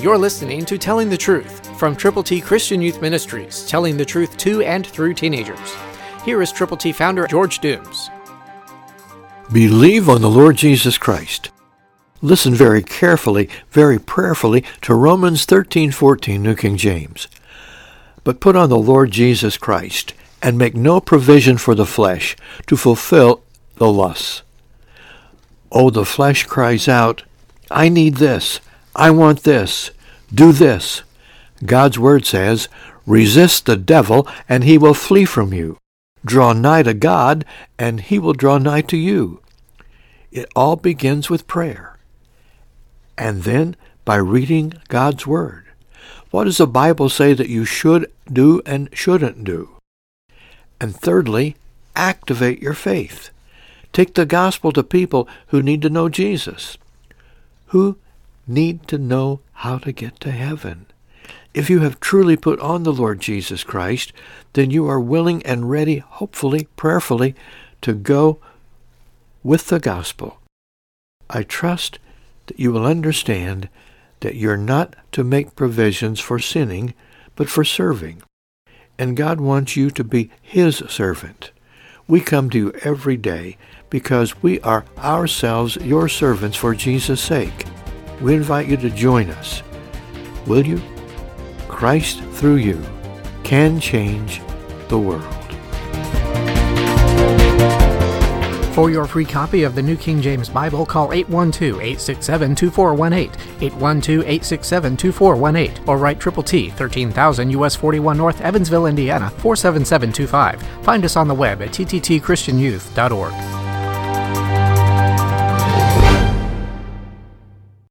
You're listening to Telling the Truth from Triple T Christian Youth Ministries, telling the truth to and through teenagers. Here is Triple T founder George Dooms. Believe on the Lord Jesus Christ. Listen very carefully, very prayerfully to Romans 13:14 New King James. But put on the Lord Jesus Christ and make no provision for the flesh to fulfill the lusts. Oh, the flesh cries out, I need this. I want this. Do this. God's word says, resist the devil and he will flee from you. Draw nigh to God and he will draw nigh to you. It all begins with prayer. And then by reading God's word. What does the Bible say that you should do and shouldn't do? And thirdly, activate your faith. Take the gospel to people who need to know Jesus, who need to know how to get to heaven. If you have truly put on the Lord Jesus Christ, then you are willing and ready, hopefully, prayerfully, to go with the gospel. I trust that you will understand that you're not to make provisions for sinning, but for serving. And God wants you to be His servant. We come to you every day because we are ourselves your servants for Jesus' sake. We invite you to join us. Will you? Christ through you can change the world. For your free copy of the New King James Bible, call 812-867-2418, 812-867-2418, or write Triple T, 13000 US 41 North, Evansville, Indiana, 47725. Find us on the web at tttchristianyouth.org.